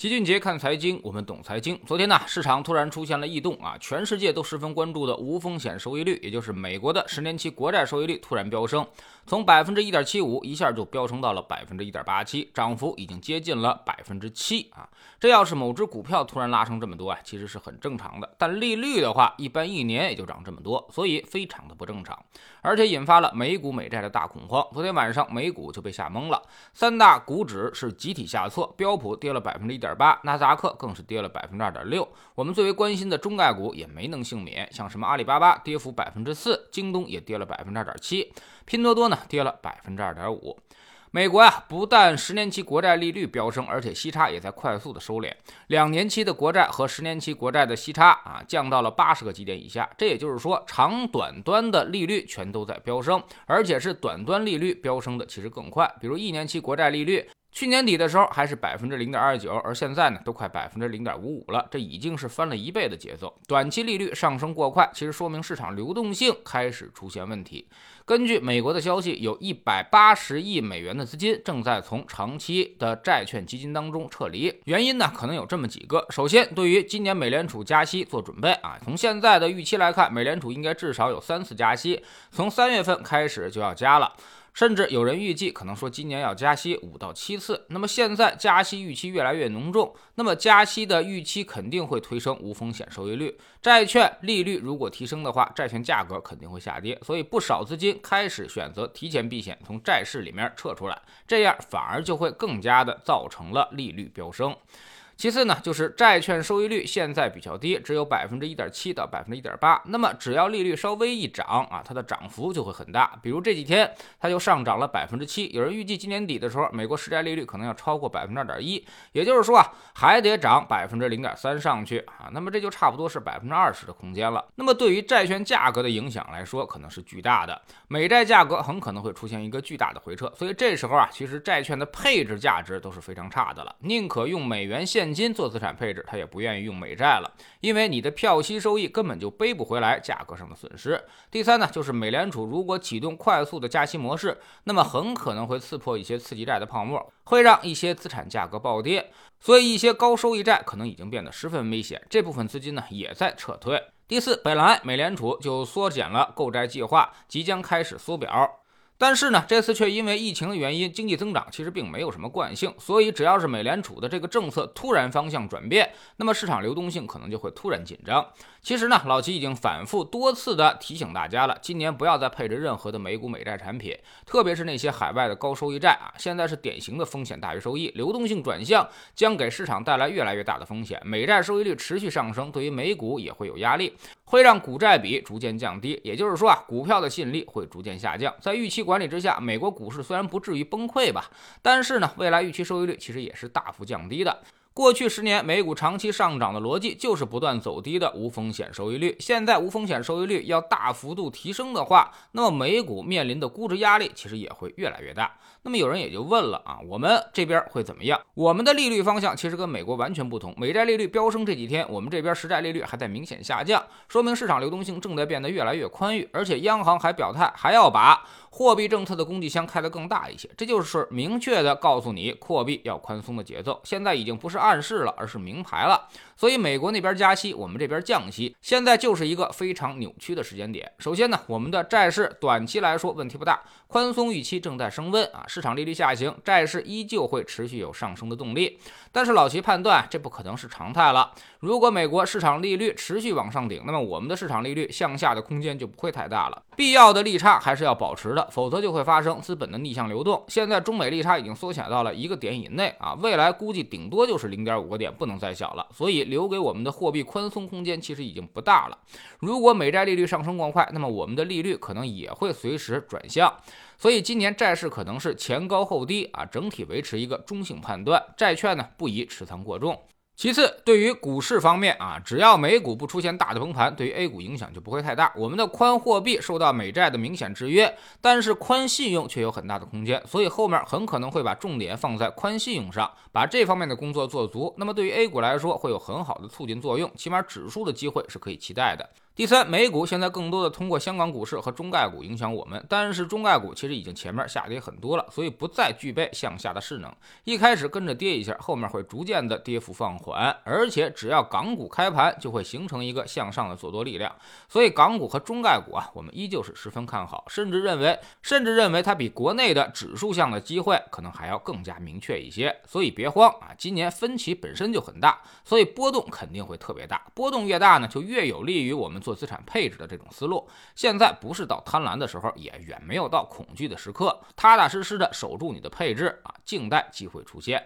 齐俊杰看财经，我们懂财经。昨天呢，市场突然出现了异动啊，全世界都十分关注的无风险收益率，也就是美国的十年期国债收益率突然飙升，从百分之一点七五一下就飙升到了百分之一点八七，涨幅已经接近了百分之七啊。这要是某只股票突然拉升这么多啊，其实是很正常的。但利率的话，一般一年也就涨这么多，所以非常的不正常，而且引发了美股美债的大恐慌。昨天晚上美股就被吓懵了，三大股指是集体下挫，标普跌了百分之一点。点八，纳斯达克更是跌了百分之二点六。我们最为关心的中概股也没能幸免，像什么阿里巴巴跌幅百分之四，京东也跌了百分之二点七，拼多多呢跌了百分之二点五。美国呀，不但十年期国债利率飙升，而且息差也在快速的收敛。两年期的国债和十年期国债的息差啊，降到了八十个基点以下。这也就是说，长短端的利率全都在飙升，而且是短端利率飙升的其实更快。比如一年期国债利率。去年底的时候还是百分之零点二九，而现在呢都快百分之零点五五了，这已经是翻了一倍的节奏。短期利率上升过快，其实说明市场流动性开始出现问题。根据美国的消息，有一百八十亿美元的资金正在从长期的债券基金当中撤离。原因呢可能有这么几个：首先，对于今年美联储加息做准备啊，从现在的预期来看，美联储应该至少有三次加息，从三月份开始就要加了。甚至有人预计，可能说今年要加息五到七次。那么现在加息预期越来越浓重，那么加息的预期肯定会推升无风险收益率，债券利率如果提升的话，债券价格肯定会下跌。所以不少资金开始选择提前避险，从债市里面撤出来，这样反而就会更加的造成了利率飙升。其次呢，就是债券收益率现在比较低，只有百分之一点七到百分之一点八。那么只要利率稍微一涨啊，它的涨幅就会很大。比如这几天它就上涨了百分之七。有人预计今年底的时候，美国实债利率可能要超过百分之二点一，也就是说啊，还得涨百分之零点三上去啊。那么这就差不多是百分之二十的空间了。那么对于债券价格的影响来说，可能是巨大的。美债价格很可能会出现一个巨大的回撤。所以这时候啊，其实债券的配置价值都是非常差的了，宁可用美元现。现金做资产配置，他也不愿意用美债了，因为你的票息收益根本就背不回来价格上的损失。第三呢，就是美联储如果启动快速的加息模式，那么很可能会刺破一些次级债的泡沫，会让一些资产价格暴跌，所以一些高收益债可能已经变得十分危险。这部分资金呢也在撤退。第四，本来美联储就缩减了购债计划，即将开始缩表。但是呢，这次却因为疫情的原因，经济增长其实并没有什么惯性，所以只要是美联储的这个政策突然方向转变，那么市场流动性可能就会突然紧张。其实呢，老齐已经反复多次的提醒大家了，今年不要再配置任何的美股美债产品，特别是那些海外的高收益债啊，现在是典型的风险大于收益，流动性转向将给市场带来越来越大的风险。美债收益率持续上升，对于美股也会有压力，会让股债比逐渐降低，也就是说啊，股票的吸引力会逐渐下降。在预期管理之下，美国股市虽然不至于崩溃吧，但是呢，未来预期收益率其实也是大幅降低的。过去十年美股长期上涨的逻辑就是不断走低的无风险收益率。现在无风险收益率要大幅度提升的话，那么美股面临的估值压力其实也会越来越大。那么有人也就问了啊，我们这边会怎么样？我们的利率方向其实跟美国完全不同。美债利率飙升这几天，我们这边实债利率还在明显下降，说明市场流动性正在变得越来越宽裕，而且央行还表态还要把货币政策的供给箱开得更大一些。这就是明确的告诉你货币要宽松的节奏。现在已经不是。暗示了，而是明牌了。所以美国那边加息，我们这边降息，现在就是一个非常扭曲的时间点。首先呢，我们的债市短期来说问题不大，宽松预期正在升温啊，市场利率下行，债市依旧会持续有上升的动力。但是老齐判断，这不可能是常态了。如果美国市场利率持续往上顶，那么我们的市场利率向下的空间就不会太大了。必要的利差还是要保持的，否则就会发生资本的逆向流动。现在中美利差已经缩小到了一个点以内啊，未来估计顶多就是零点五个点，不能再小了。所以留给我们的货币宽松空间其实已经不大了。如果美债利率上升过快，那么我们的利率可能也会随时转向。所以今年债市可能是前高后低啊，整体维持一个中性判断。债券呢不宜持仓过重。其次，对于股市方面啊，只要美股不出现大的崩盘，对于 A 股影响就不会太大。我们的宽货币受到美债的明显制约，但是宽信用却有很大的空间，所以后面很可能会把重点放在宽信用上，把这方面的工作做足。那么对于 A 股来说，会有很好的促进作用，起码指数的机会是可以期待的。第三，美股现在更多的通过香港股市和中概股影响我们，但是中概股其实已经前面下跌很多了，所以不再具备向下的势能。一开始跟着跌一下，后面会逐渐的跌幅放缓，而且只要港股开盘，就会形成一个向上的做多力量。所以港股和中概股啊，我们依旧是十分看好，甚至认为，甚至认为它比国内的指数项的机会可能还要更加明确一些。所以别慌啊，今年分歧本身就很大，所以波动肯定会特别大。波动越大呢，就越有利于我们做。做资产配置的这种思路，现在不是到贪婪的时候，也远没有到恐惧的时刻，踏踏实实的守住你的配置啊，静待机会出现。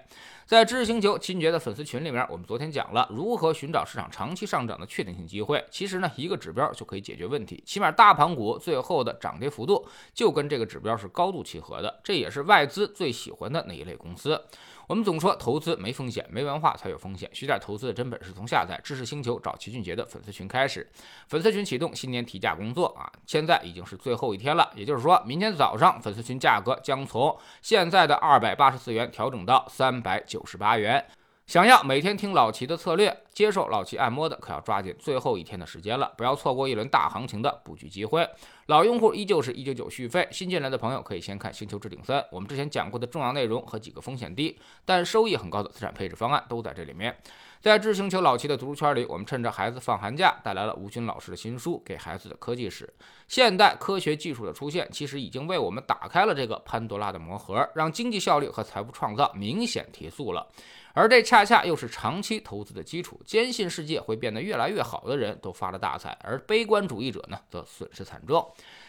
在知识星球秦爵的粉丝群里面，我们昨天讲了如何寻找市场长期上涨的确定性机会。其实呢，一个指标就可以解决问题，起码大盘股最后的涨跌幅度就跟这个指标是高度契合的，这也是外资最喜欢的那一类公司。我们总说投资没风险，没文化才有风险。学点投资的真本事，从下载知识星球找齐俊杰的粉丝群开始。粉丝群启动新年提价工作啊，现在已经是最后一天了，也就是说明天早上粉丝群价格将从现在的二百八十四元调整到三百。九十八元，想要每天听老齐的策略，接受老齐按摩的，可要抓紧最后一天的时间了，不要错过一轮大行情的布局机会。老用户依旧是一九九续费，新进来的朋友可以先看《星球置顶三》，我们之前讲过的重要内容和几个风险低但收益很高的资产配置方案都在这里面。在知星球老齐的读书圈里，我们趁着孩子放寒假，带来了吴军老师的新书《给孩子的科技史》。现代科学技术的出现，其实已经为我们打开了这个潘多拉的魔盒，让经济效率和财富创造明显提速了。而这恰恰又是长期投资的基础。坚信世界会变得越来越好的人都发了大财，而悲观主义者呢，则损失惨重。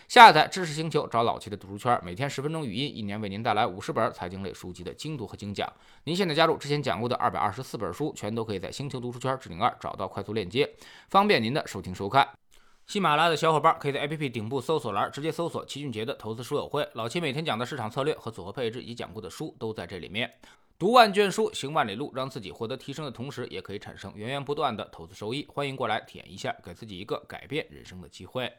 下载知识星球，找老齐的读书圈，每天十分钟语音，一年为您带来五十本财经类书籍的精读和精讲。您现在加入之前讲过的二百二十四本书，全都可以在星球读书圈置顶二找到快速链接，方便您的收听收看。喜马拉雅的小伙伴可以在 APP 顶部搜索栏直接搜索齐俊杰的投资书友会，老齐每天讲的市场策略和组合配置以及讲过的书都在这里面。读万卷书，行万里路，让自己获得提升的同时，也可以产生源源不断的投资收益。欢迎过来体验一下，给自己一个改变人生的机会。